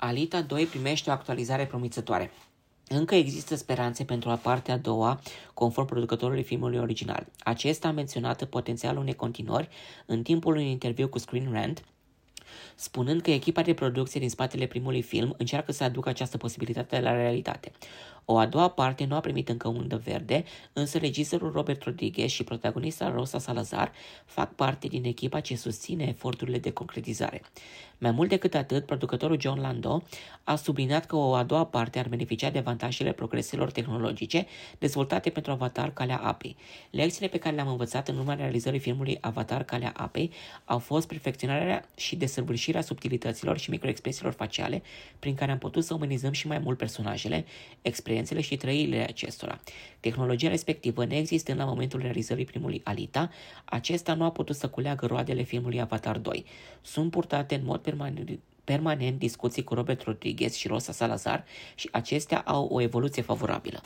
Alita 2 primește o actualizare promițătoare. Încă există speranțe pentru a partea a doua, conform producătorului filmului original. Acesta a menționat potențialul unei continuări în timpul unui interviu cu Screen Rant, spunând că echipa de producție din spatele primului film încearcă să aducă această posibilitate la realitate. O a doua parte nu a primit încă undă verde, însă regizorul Robert Rodriguez și protagonista Rosa Salazar fac parte din echipa ce susține eforturile de concretizare. Mai mult decât atât, producătorul John Lando a subliniat că o a doua parte ar beneficia de avantajele progreselor tehnologice dezvoltate pentru Avatar Calea Apei. Lecțiile pe care le-am învățat în urma realizării filmului Avatar Calea Apei au fost perfecționarea și desăvârșirea subtilităților și microexpresiilor faciale prin care am putut să umanizăm și mai mult personajele, experiențele și trăirile acestora. Tehnologia respectivă, neexistând la momentul realizării primului Alita, acesta nu a putut să culeagă roadele filmului Avatar 2. Sunt purtate în mod permanent, permanent discuții cu Robert Rodriguez și Rosa Salazar și acestea au o evoluție favorabilă.